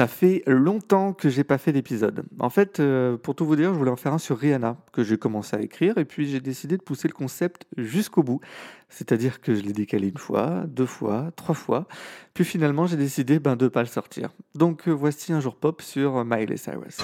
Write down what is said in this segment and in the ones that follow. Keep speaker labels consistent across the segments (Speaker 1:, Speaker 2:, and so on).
Speaker 1: Ça fait longtemps que j'ai pas fait d'épisode. En fait, euh, pour tout vous dire, je voulais en faire un sur Rihanna, que j'ai commencé à écrire, et puis j'ai décidé de pousser le concept jusqu'au bout. C'est-à-dire que je l'ai décalé une fois, deux fois, trois fois, puis finalement j'ai décidé ben, de ne pas le sortir. Donc euh, voici un jour pop sur Miley Cyrus.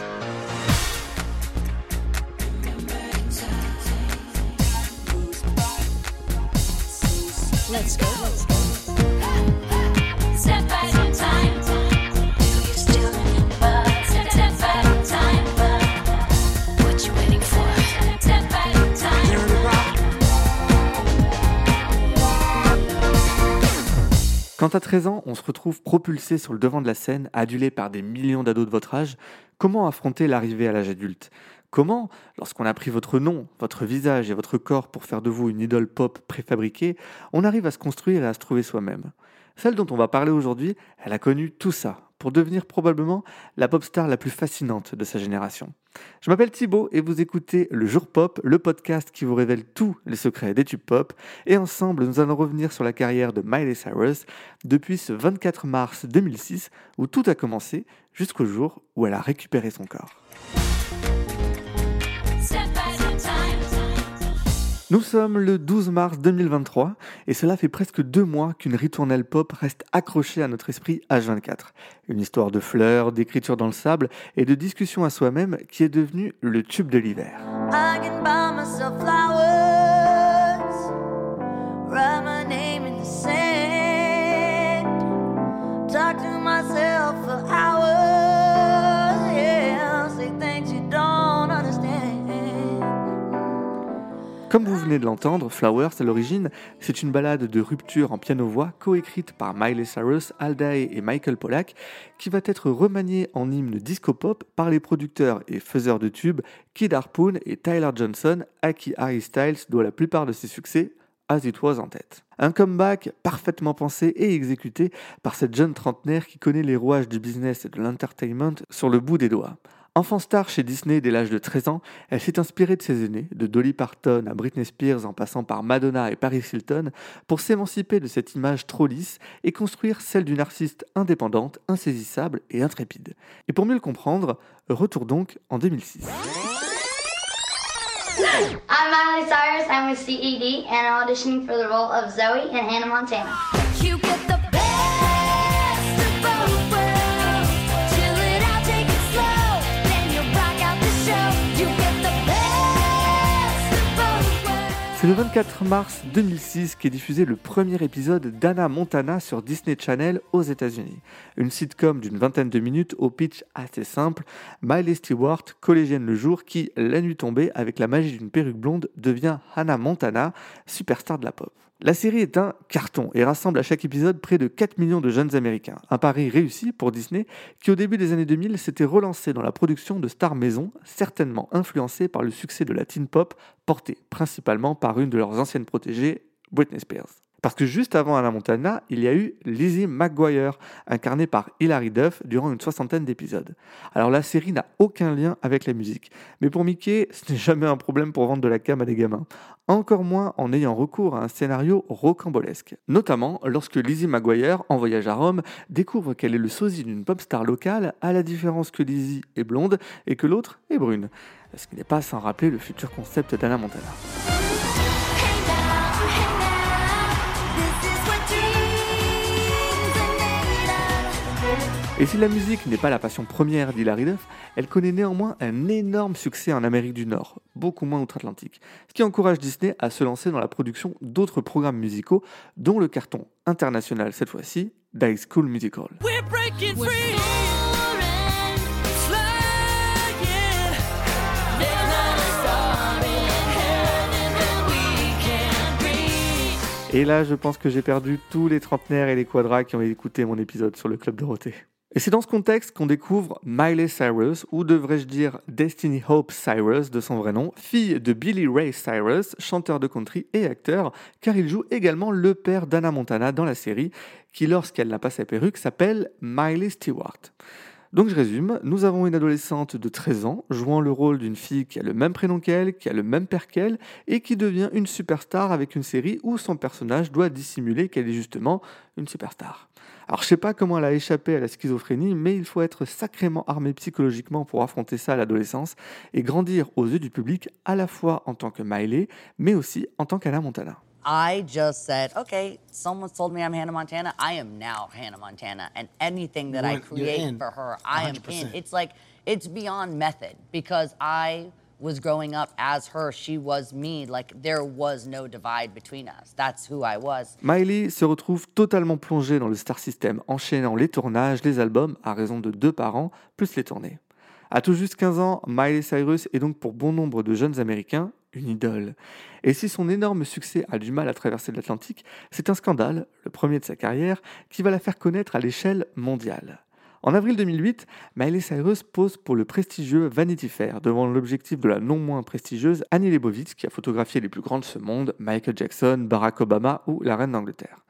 Speaker 1: Quand à 13 ans, on se retrouve propulsé sur le devant de la scène, adulé par des millions d'ados de votre âge, comment affronter l'arrivée à l'âge adulte? Comment, lorsqu'on a pris votre nom, votre visage et votre corps pour faire de vous une idole pop préfabriquée, on arrive à se construire et à se trouver soi-même? Celle dont on va parler aujourd'hui, elle a connu tout ça, pour devenir probablement la pop star la plus fascinante de sa génération. Je m'appelle Thibaut et vous écoutez Le Jour Pop, le podcast qui vous révèle tous les secrets des tubes pop. Et ensemble, nous allons revenir sur la carrière de Miley Cyrus depuis ce 24 mars 2006 où tout a commencé jusqu'au jour où elle a récupéré son corps. Nous sommes le 12 mars 2023 et cela fait presque deux mois qu'une ritournelle pop reste accrochée à notre esprit H24. Une histoire de fleurs, d'écriture dans le sable et de discussion à soi-même qui est devenue le tube de l'hiver. Comme vous venez de l'entendre, Flowers à l'origine, c'est une balade de rupture en piano-voix coécrite par Miley Cyrus, Aldae et Michael Pollack, qui va être remaniée en hymne disco-pop par les producteurs et faiseurs de tubes Kid Harpoon et Tyler Johnson, à qui Harry Styles doit la plupart de ses succès, As It Was en tête. Un comeback parfaitement pensé et exécuté par cette jeune trentenaire qui connaît les rouages du business et de l'entertainment sur le bout des doigts. Enfant star chez Disney dès l'âge de 13 ans, elle s'est inspirée de ses aînés, de Dolly Parton à Britney Spears en passant par Madonna et Paris Hilton, pour s'émanciper de cette image trop lisse et construire celle d'une artiste indépendante, insaisissable et intrépide. Et pour mieux le comprendre, retour donc en 2006. I'm Miley Cyrus, I'm with CED and auditioning for the role of Zoe in Hannah Montana. Le 24 mars 2006 qu'est diffusé le premier épisode d'Anna Montana sur Disney Channel aux États-Unis. Une sitcom d'une vingtaine de minutes au pitch assez simple. Miley Stewart, collégienne le jour, qui, la nuit tombée, avec la magie d'une perruque blonde, devient Hannah Montana, superstar de la pop. La série est un carton et rassemble à chaque épisode près de 4 millions de jeunes américains. Un pari réussi pour Disney qui au début des années 2000 s'était relancé dans la production de stars maison, certainement influencé par le succès de la teen pop portée principalement par une de leurs anciennes protégées, Britney Spears. Parce que juste avant Anna Montana, il y a eu Lizzie McGuire, incarnée par Hilary Duff durant une soixantaine d'épisodes. Alors la série n'a aucun lien avec la musique, mais pour Mickey, ce n'est jamais un problème pour vendre de la cam à des gamins. Encore moins en ayant recours à un scénario rocambolesque. Notamment lorsque Lizzie McGuire, en voyage à Rome, découvre qu'elle est le sosie d'une pop star locale, à la différence que Lizzie est blonde et que l'autre est brune. Ce qui n'est pas sans rappeler le futur concept d'Anna Montana. Et si la musique n'est pas la passion première d'Hilary Duff, elle connaît néanmoins un énorme succès en Amérique du Nord, beaucoup moins outre-Atlantique, ce qui encourage Disney à se lancer dans la production d'autres programmes musicaux, dont le carton international cette fois-ci, d'High School Musical. Et là, je pense que j'ai perdu tous les trentenaires et les quadras qui ont écouté mon épisode sur le Club Dorothée. Et c'est dans ce contexte qu'on découvre Miley Cyrus, ou devrais-je dire Destiny Hope Cyrus de son vrai nom, fille de Billy Ray Cyrus, chanteur de country et acteur, car il joue également le père d'Anna Montana dans la série, qui lorsqu'elle n'a pas sa perruque s'appelle Miley Stewart. Donc je résume, nous avons une adolescente de 13 ans jouant le rôle d'une fille qui a le même prénom qu'elle, qui a le même père qu'elle, et qui devient une superstar avec une série où son personnage doit dissimuler qu'elle est justement une superstar. Alors je sais pas comment elle a échappé à la schizophrénie, mais il faut être sacrément armé psychologiquement pour affronter ça à l'adolescence et grandir aux yeux du public à la fois en tant que Miley, mais aussi en tant qu'Anna Montana.
Speaker 2: I just said, okay, someone's told me I'm Hannah Montana. I am now Hannah Montana. And anything that I create for her, I am in. It's like, it's beyond method because I was growing up as her. She was me. Like, there was no divide between us. That's who I was.
Speaker 1: Miley se retrouve totalement plongée dans le star system, enchaînant les tournages, les albums, à raison de deux par an, plus les tournées. À tout juste 15 ans, Miley Cyrus est donc pour bon nombre de jeunes Américains une idole. Et si son énorme succès a du mal à traverser l'Atlantique, c'est un scandale, le premier de sa carrière, qui va la faire connaître à l'échelle mondiale. En avril 2008, Miley Cyrus pose pour le prestigieux Vanity Fair devant l'objectif de la non moins prestigieuse Annie Leibovitz qui a photographié les plus grands de ce monde, Michael Jackson, Barack Obama ou la reine d'Angleterre.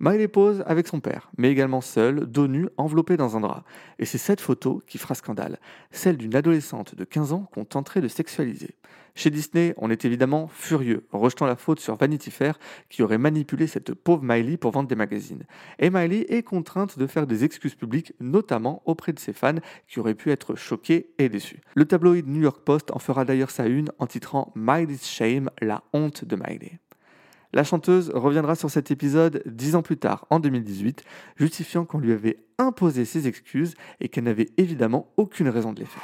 Speaker 1: Miley pose avec son père, mais également seule, dos nu, enveloppée dans un drap. Et c'est cette photo qui fera scandale, celle d'une adolescente de 15 ans qu'on tenterait de sexualiser. Chez Disney, on est évidemment furieux, rejetant la faute sur Vanity Fair qui aurait manipulé cette pauvre Miley pour vendre des magazines. Et Miley est contrainte de faire des excuses publiques, notamment auprès de ses fans qui auraient pu être choqués et déçus. Le tabloïd New York Post en fera d'ailleurs sa une en titrant Miley's Shame, la honte de Miley. La chanteuse reviendra sur cet épisode dix ans plus tard, en 2018, justifiant qu'on lui avait imposé ses excuses et qu'elle n'avait évidemment aucune raison de les faire.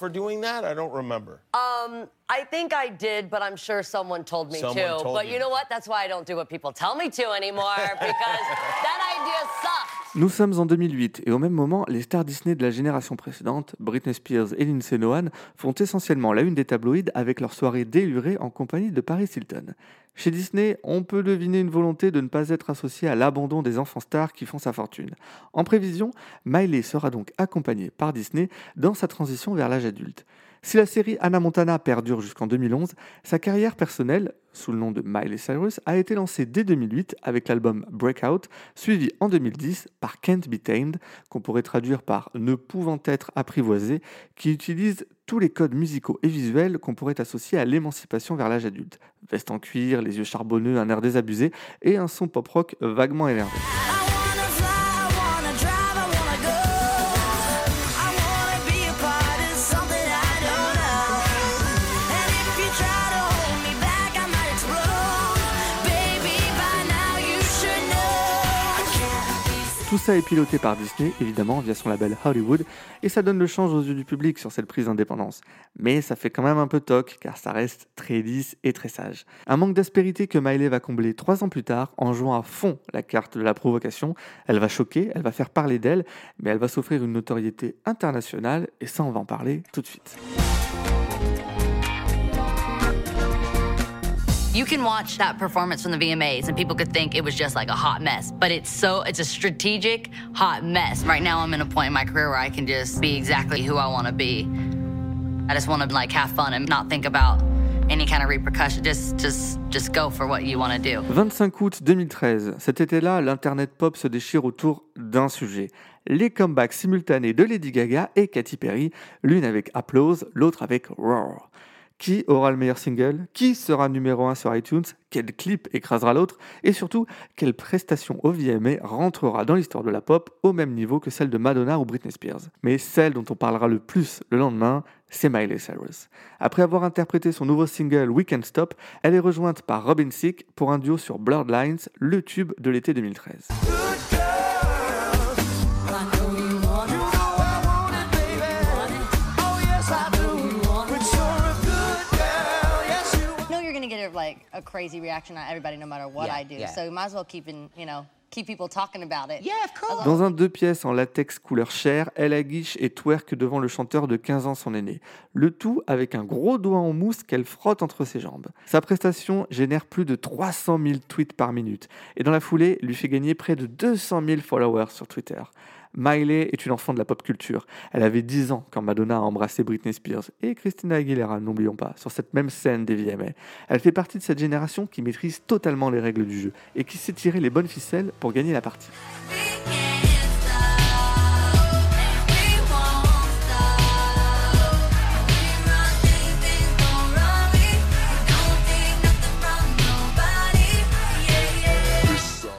Speaker 3: For doing that? I don't remember.
Speaker 4: Um, I think I did, but I'm sure someone told me
Speaker 3: Someone
Speaker 4: to.
Speaker 3: told
Speaker 4: but
Speaker 3: you.
Speaker 4: you know what? That's why I don't do what people tell me to anymore because that idea sucks.
Speaker 1: Nous sommes en 2008 et au même moment, les stars Disney de la génération précédente, Britney Spears et Lindsay Lohan, font essentiellement la une des tabloïds avec leur soirée délurée en compagnie de Paris Hilton. Chez Disney, on peut deviner une volonté de ne pas être associé à l'abandon des enfants stars qui font sa fortune. En prévision, Miley sera donc accompagnée par Disney dans sa transition vers l'âge adulte. Si la série Anna Montana perdure jusqu'en 2011, sa carrière personnelle, sous le nom de Miley Cyrus, a été lancée dès 2008 avec l'album Breakout, suivi en 2010 par Can't Be Tamed, qu'on pourrait traduire par Ne pouvant être apprivoisé, qui utilise tous les codes musicaux et visuels qu'on pourrait associer à l'émancipation vers l'âge adulte. Veste en cuir, les yeux charbonneux, un air désabusé et un son pop-rock vaguement énervé. Tout ça est piloté par Disney, évidemment, via son label Hollywood, et ça donne le change aux yeux du public sur cette prise d'indépendance. Mais ça fait quand même un peu toc, car ça reste très lisse et très sage. Un manque d'aspérité que Miley va combler trois ans plus tard en jouant à fond la carte de la provocation. Elle va choquer, elle va faire parler d'elle, mais elle va s'offrir une notoriété internationale, et ça on va en parler tout de suite.
Speaker 2: You can watch that performance from the VMAs and people could think it was just like a hot mess, but it's so it's a strategic hot mess. Right now I'm in a point in my career where I can just be exactly who I want to be. I just want to like have fun and not think about any kind of repercussion. Just just just go for what you want to do.
Speaker 1: 25 août 2013, cet été-là, l'internet pop se déchire autour d'un sujet. Les comebacks simultanés de Lady Gaga et Katy Perry, l'une avec Applause, l'autre avec Roar. Qui aura le meilleur single? Qui sera numéro 1 sur iTunes? Quel clip écrasera l'autre? Et surtout, quelle prestation au VMA rentrera dans l'histoire de la pop au même niveau que celle de Madonna ou Britney Spears? Mais celle dont on parlera le plus le lendemain, c'est Miley Cyrus. Après avoir interprété son nouveau single We Can't Stop, elle est rejointe par Robin Thicke pour un duo sur Blurred Lines, le tube de l'été 2013.
Speaker 4: Crazy reaction on everybody no matter what
Speaker 2: Yeah,
Speaker 4: I do.
Speaker 2: yeah.
Speaker 4: So you might as well keep in, you know, keep people talking about it.
Speaker 2: Yeah, of course.
Speaker 1: Dans un deux pièces en latex couleur chair, elle aguiche et twerk devant le chanteur de 15 ans son aîné. Le tout avec un gros doigt en mousse qu'elle frotte entre ses jambes. Sa prestation génère plus de 300 000 tweets par minute et dans la foulée lui fait gagner près de 200 000 followers sur Twitter. Miley est une enfant de la pop culture. Elle avait 10 ans quand Madonna a embrassé Britney Spears et Christina Aguilera, n'oublions pas, sur cette même scène des VMA. Elle fait partie de cette génération qui maîtrise totalement les règles du jeu et qui sait tirer les bonnes ficelles pour gagner la partie.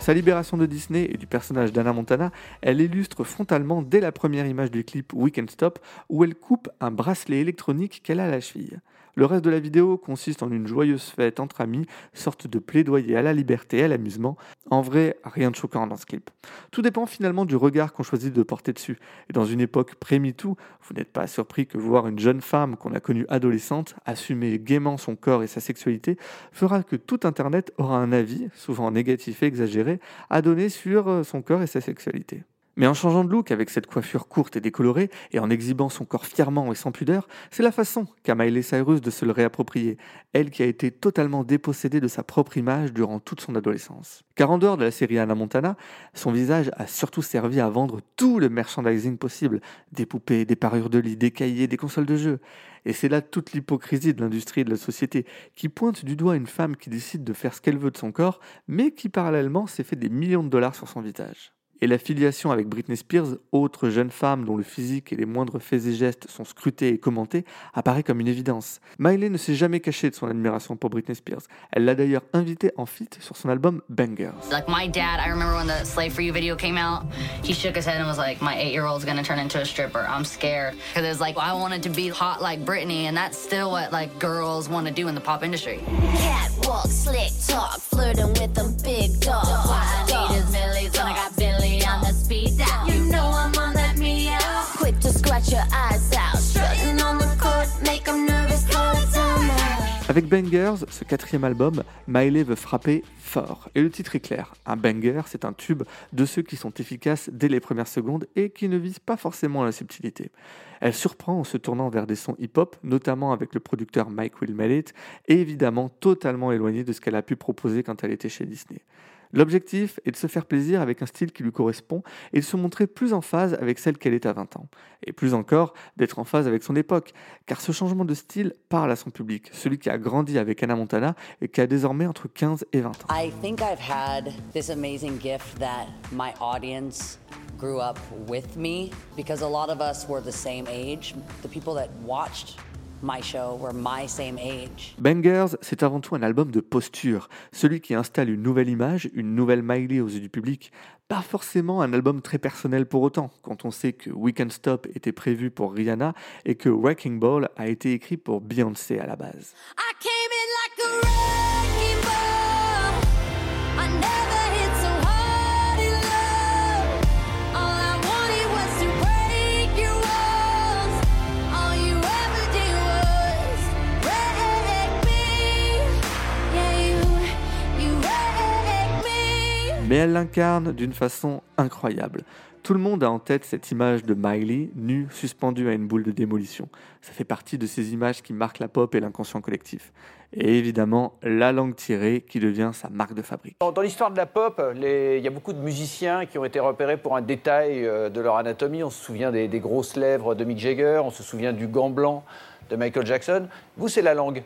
Speaker 1: Sa libération de Disney et du personnage d'Anna Montana, elle illustre frontalement dès la première image du clip Weekend Stop où elle coupe un bracelet électronique qu'elle a à la cheville. Le reste de la vidéo consiste en une joyeuse fête entre amis, sorte de plaidoyer à la liberté et à l'amusement. En vrai, rien de choquant dans ce clip. Tout dépend finalement du regard qu'on choisit de porter dessus. Et dans une époque pré-MeToo, vous n'êtes pas surpris que voir une jeune femme qu'on a connue adolescente assumer gaiement son corps et sa sexualité fera que tout Internet aura un avis, souvent négatif et exagéré, à donner sur euh, son corps et sa sexualité. Mais en changeant de look avec cette coiffure courte et décolorée, et en exhibant son corps fièrement et sans pudeur, c'est la façon qu'a Miley Cyrus de se le réapproprier, elle qui a été totalement dépossédée de sa propre image durant toute son adolescence. Car en dehors de la série Anna Montana, son visage a surtout servi à vendre tout le merchandising possible, des poupées, des parures de lit, des cahiers, des consoles de jeux. Et c'est là toute l'hypocrisie de l'industrie et de la société, qui pointe du doigt une femme qui décide de faire ce qu'elle veut de son corps, mais qui parallèlement s'est fait des millions de dollars sur son visage. Et la filiation avec Britney Spears, autre jeune femme dont le physique et les moindres faits et gestes sont scrutés et commentés, apparaît comme une évidence. Miley ne s'est jamais cachée de son admiration pour Britney Spears. Elle l'a d'ailleurs invitée en feat sur son album Bangers.
Speaker 2: Like my dad, I remember when the Slave for You video came out, he shook his head and was like, "My eight-year-old's gonna turn into a stripper. I'm scared." Because it was like I wanted to be hot like Britney, and that's still what like girls want to do in the pop industry.
Speaker 5: Catwalk, slick talk, flirting with them big dogs.
Speaker 2: I need is Millie's when I got Billy
Speaker 1: Avec Bangers, ce quatrième album, Miley veut frapper fort. Et le titre est clair. Un banger, c'est un tube de ceux qui sont efficaces dès les premières secondes et qui ne visent pas forcément la subtilité. Elle surprend en se tournant vers des sons hip-hop, notamment avec le producteur Mike Will et évidemment totalement éloigné de ce qu'elle a pu proposer quand elle était chez Disney. L'objectif est de se faire plaisir avec un style qui lui correspond et de se montrer plus en phase avec celle qu'elle est à 20 ans. Et plus encore, d'être en phase avec son époque, car ce changement de style parle à son public, celui qui a grandi avec Anna Montana et qui a désormais entre 15 et 20 ans.
Speaker 4: I think I've had this amazing gift that my audience grew up with me because a lot of us were the same age. The people that watched my show were my same age.
Speaker 1: Bangers, c'est avant tout un album de posture, celui qui installe une nouvelle image, une nouvelle Miley aux yeux du public. Pas forcément un album très personnel pour autant, quand on sait que Weekend Stop était prévu pour Rihanna et que Wrecking Ball a été écrit pour Beyoncé à la base.
Speaker 5: I
Speaker 1: Mais elle l'incarne d'une façon incroyable. Tout le monde a en tête cette image de Miley, nue, suspendue à une boule de démolition. Ça fait partie de ces images qui marquent la pop et l'inconscient collectif. Et évidemment, la langue tirée qui devient sa marque de fabrique.
Speaker 6: Dans, l'histoire de la pop, il y a beaucoup de musiciens qui ont été repérés pour un détail euh, de leur anatomie. On se souvient des, des grosses lèvres de Mick Jagger, on se souvient du gant blanc de Michael Jackson. Vous, c'est la langue.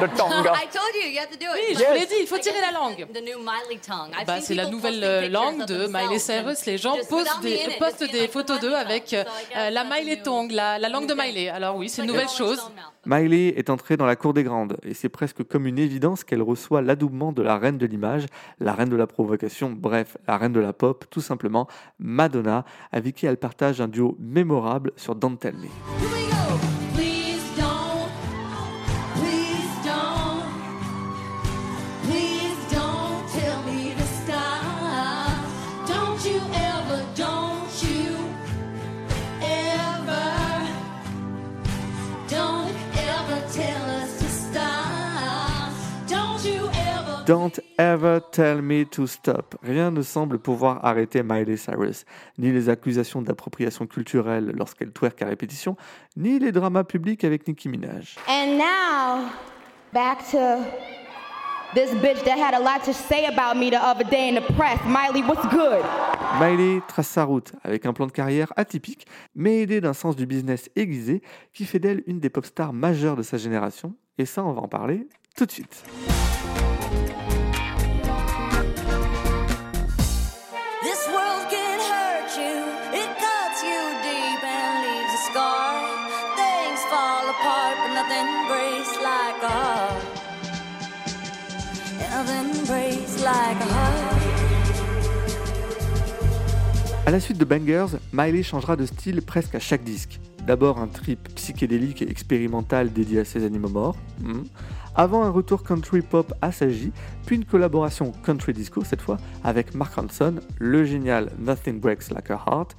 Speaker 6: Le tanga.
Speaker 2: I told you, you have to do
Speaker 7: Oui,
Speaker 2: it.
Speaker 7: je vous l'ai dit, il faut tirer la langue.
Speaker 2: The new Miley tongue. I've
Speaker 7: Bah, c'est la nouvelle euh, langue
Speaker 2: of
Speaker 7: de Miley Cyrus.
Speaker 2: and
Speaker 7: Les gens postent des,
Speaker 2: in it,
Speaker 7: postent
Speaker 2: just being
Speaker 7: des
Speaker 2: like,
Speaker 7: photos
Speaker 2: the
Speaker 7: d'eux avec euh, la Miley tongue, la, la langue de. Miley. Alors oui, c'est une nouvelle chose.
Speaker 1: Miley est entrée dans la cour des grandes, et c'est presque comme une évidence qu'elle reçoit l'adoubement de la reine de l'image, la reine de la provocation, bref, la reine de la pop, tout simplement, Madonna, avec qui elle partage un duo mémorable sur Don't Tell Me.
Speaker 5: Don't ever tell
Speaker 1: me to stop. Rien ne semble pouvoir arrêter Miley Cyrus, ni les accusations d'appropriation culturelle lorsqu'elle twerk à répétition, ni les dramas publics avec Nicki Minaj.
Speaker 8: And now, back to this bitch that had a lot to say about me the other day in the press. Miley, what's good?
Speaker 1: Miley trace sa route avec un plan de carrière atypique, mais aidé d'un sens du business aiguisé qui fait d'elle une des pop stars majeures de sa génération. Et ça, on va en parler tout de suite. À la suite de Bangers, Miley changera de style presque à chaque disque. D'abord un trip psychédélique et expérimental dédié à ses animaux morts, hmm. avant un retour country pop assagi, puis une collaboration country disco cette fois avec Mark Ronson, le génial Nothing Breaks Like a Heart,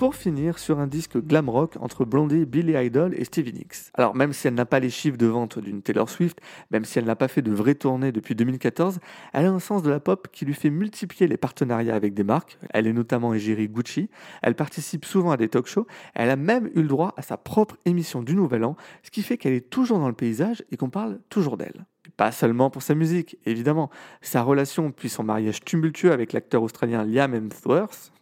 Speaker 1: pour finir sur un disque glam rock entre Blondie, Billy Idol et Stevie Nicks. Alors même si elle n'a pas les chiffres de vente d'une Taylor Swift, même si elle n'a pas fait de vraies tournées depuis 2014, elle a un sens de la pop qui lui fait multiplier les partenariats avec des marques. Elle est notamment égérie Gucci, elle participe souvent à des talk shows, elle a même eu le droit à sa propre émission du Nouvel An, ce qui fait qu'elle est toujours dans le paysage et qu'on parle toujours d'elle. Pas seulement pour sa musique, évidemment. Sa relation puis son mariage tumultueux avec l'acteur australien Liam Hemsworth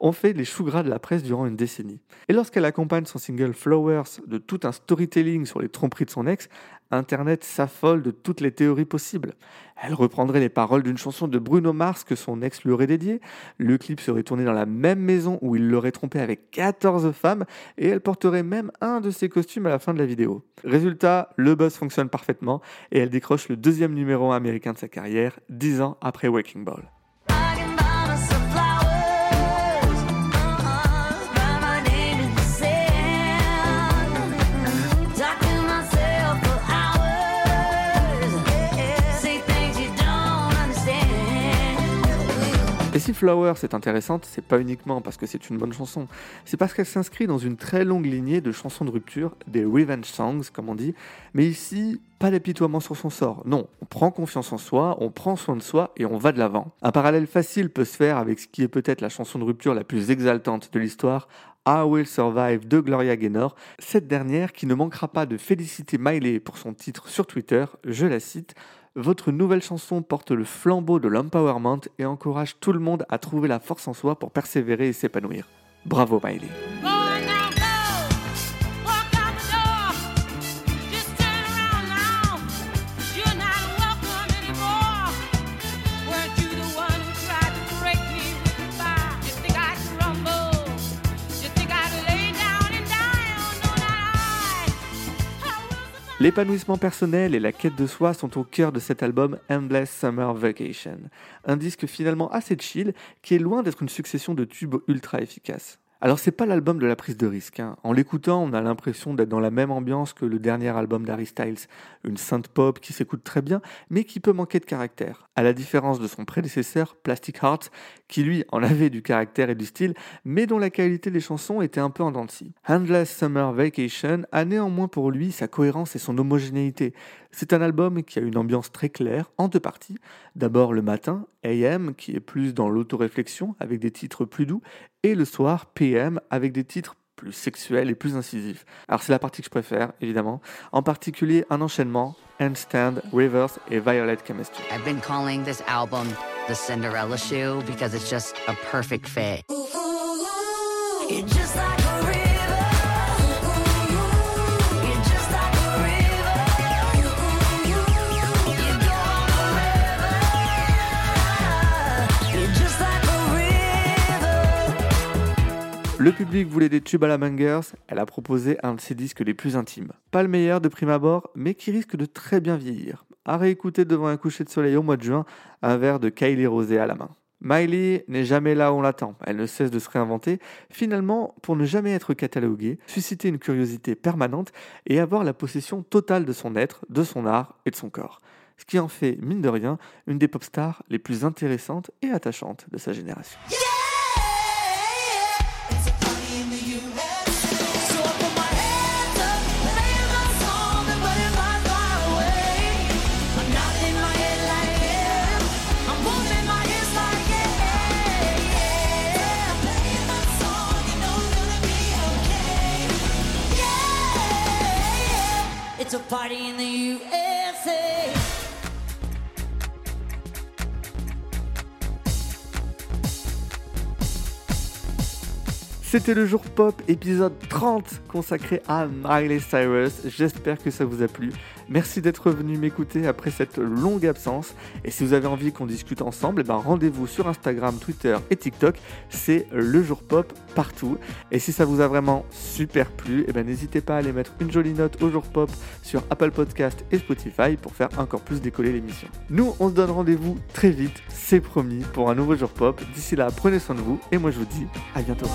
Speaker 1: ont fait les choux gras de la presse durant une décennie. Et lorsqu'elle accompagne son single Flowers de tout un storytelling sur les tromperies de son ex, Internet s'affole de toutes les théories possibles. Elle reprendrait les paroles d'une chanson de Bruno Mars que son ex lui aurait dédiée. Le clip serait tourné dans la même maison où il l'aurait trompée avec 14 femmes et elle porterait même un de ses costumes à la fin de la vidéo. Résultat, le buzz fonctionne parfaitement et elle décroche le deuxième numéro américain de sa carrière, 10 ans après Waking Ball. Et si Flowers est intéressante, c'est pas uniquement parce que c'est une bonne chanson, c'est parce qu'elle s'inscrit dans une très longue lignée de chansons de rupture, des revenge songs comme on dit, mais ici, pas d'apitoiement sur son sort. Non, on prend confiance en soi, on prend soin de soi et on va de l'avant. Un parallèle facile peut se faire avec ce qui est peut-être la chanson de rupture la plus exaltante de l'histoire, I Will Survive de Gloria Gaynor, cette dernière qui ne manquera pas de féliciter Miley pour son titre sur Twitter, je la cite, votre nouvelle chanson porte le flambeau de l'empowerment et encourage tout le monde à trouver la force en soi pour persévérer et s'épanouir. Bravo Miley. L'épanouissement personnel et la quête de soi sont au cœur de cet album Endless Summer Vacation, un disque finalement assez chill qui est loin d'être une succession de tubes ultra efficaces. Alors c'est pas l'album de la prise de risque. hein. En l'écoutant, on a l'impression d'être dans la même ambiance que le dernier album d'Harry Styles, une synth pop qui s'écoute très bien, mais qui peut manquer de caractère. À la différence de son prédécesseur, Plastic Heart, qui lui en avait du caractère et du style, mais dont la qualité des chansons était un peu en dents de scie. Endless Summer Vacation a néanmoins pour lui sa cohérence et son homogénéité. C'est un album qui a une ambiance très claire, en deux parties. D'abord le matin, AM, qui est plus dans l'autoréflexion, avec des titres plus doux, et le soir, PM, avec des titres plus sexuels et plus incisifs. Alors c'est la partie que je préfère, évidemment. En particulier un enchaînement, Handstand, Reverse et Violet Chemistry.
Speaker 2: I've been calling this album the Cinderella Shoe because it's just a perfect fit.
Speaker 5: You're just like
Speaker 1: Le public voulait des tubes à la Bangers, elle a proposé un de ses disques les plus intimes. Pas le meilleur de prime abord, mais qui risque de très bien vieillir. À réécouter devant un coucher de soleil au mois de juin, un verre de Kylie Rosé à la main. Miley n'est jamais là où on l'attend, elle ne cesse de se réinventer, finalement pour ne jamais être cataloguée, susciter une curiosité permanente et avoir la possession totale de son être, de son art et de son corps. Ce qui en fait, mine de rien, une des pop stars les plus intéressantes et attachantes de sa génération. C'était le jour pop épisode 30 consacré à Miley Cyrus. J'espère que ça vous a plu. Merci d'être venu m'écouter après cette longue absence. Et si vous avez envie qu'on discute ensemble, eh ben rendez-vous sur Instagram, Twitter et TikTok. C'est le jour pop partout. Et si ça vous a vraiment super plu, eh ben n'hésitez pas à aller mettre une jolie note au jour pop sur Apple Podcast et Spotify pour faire encore plus décoller l'émission. Nous, on se donne rendez-vous très vite, c'est promis, pour un nouveau jour pop. D'ici là, prenez soin de vous et moi je vous dis à bientôt.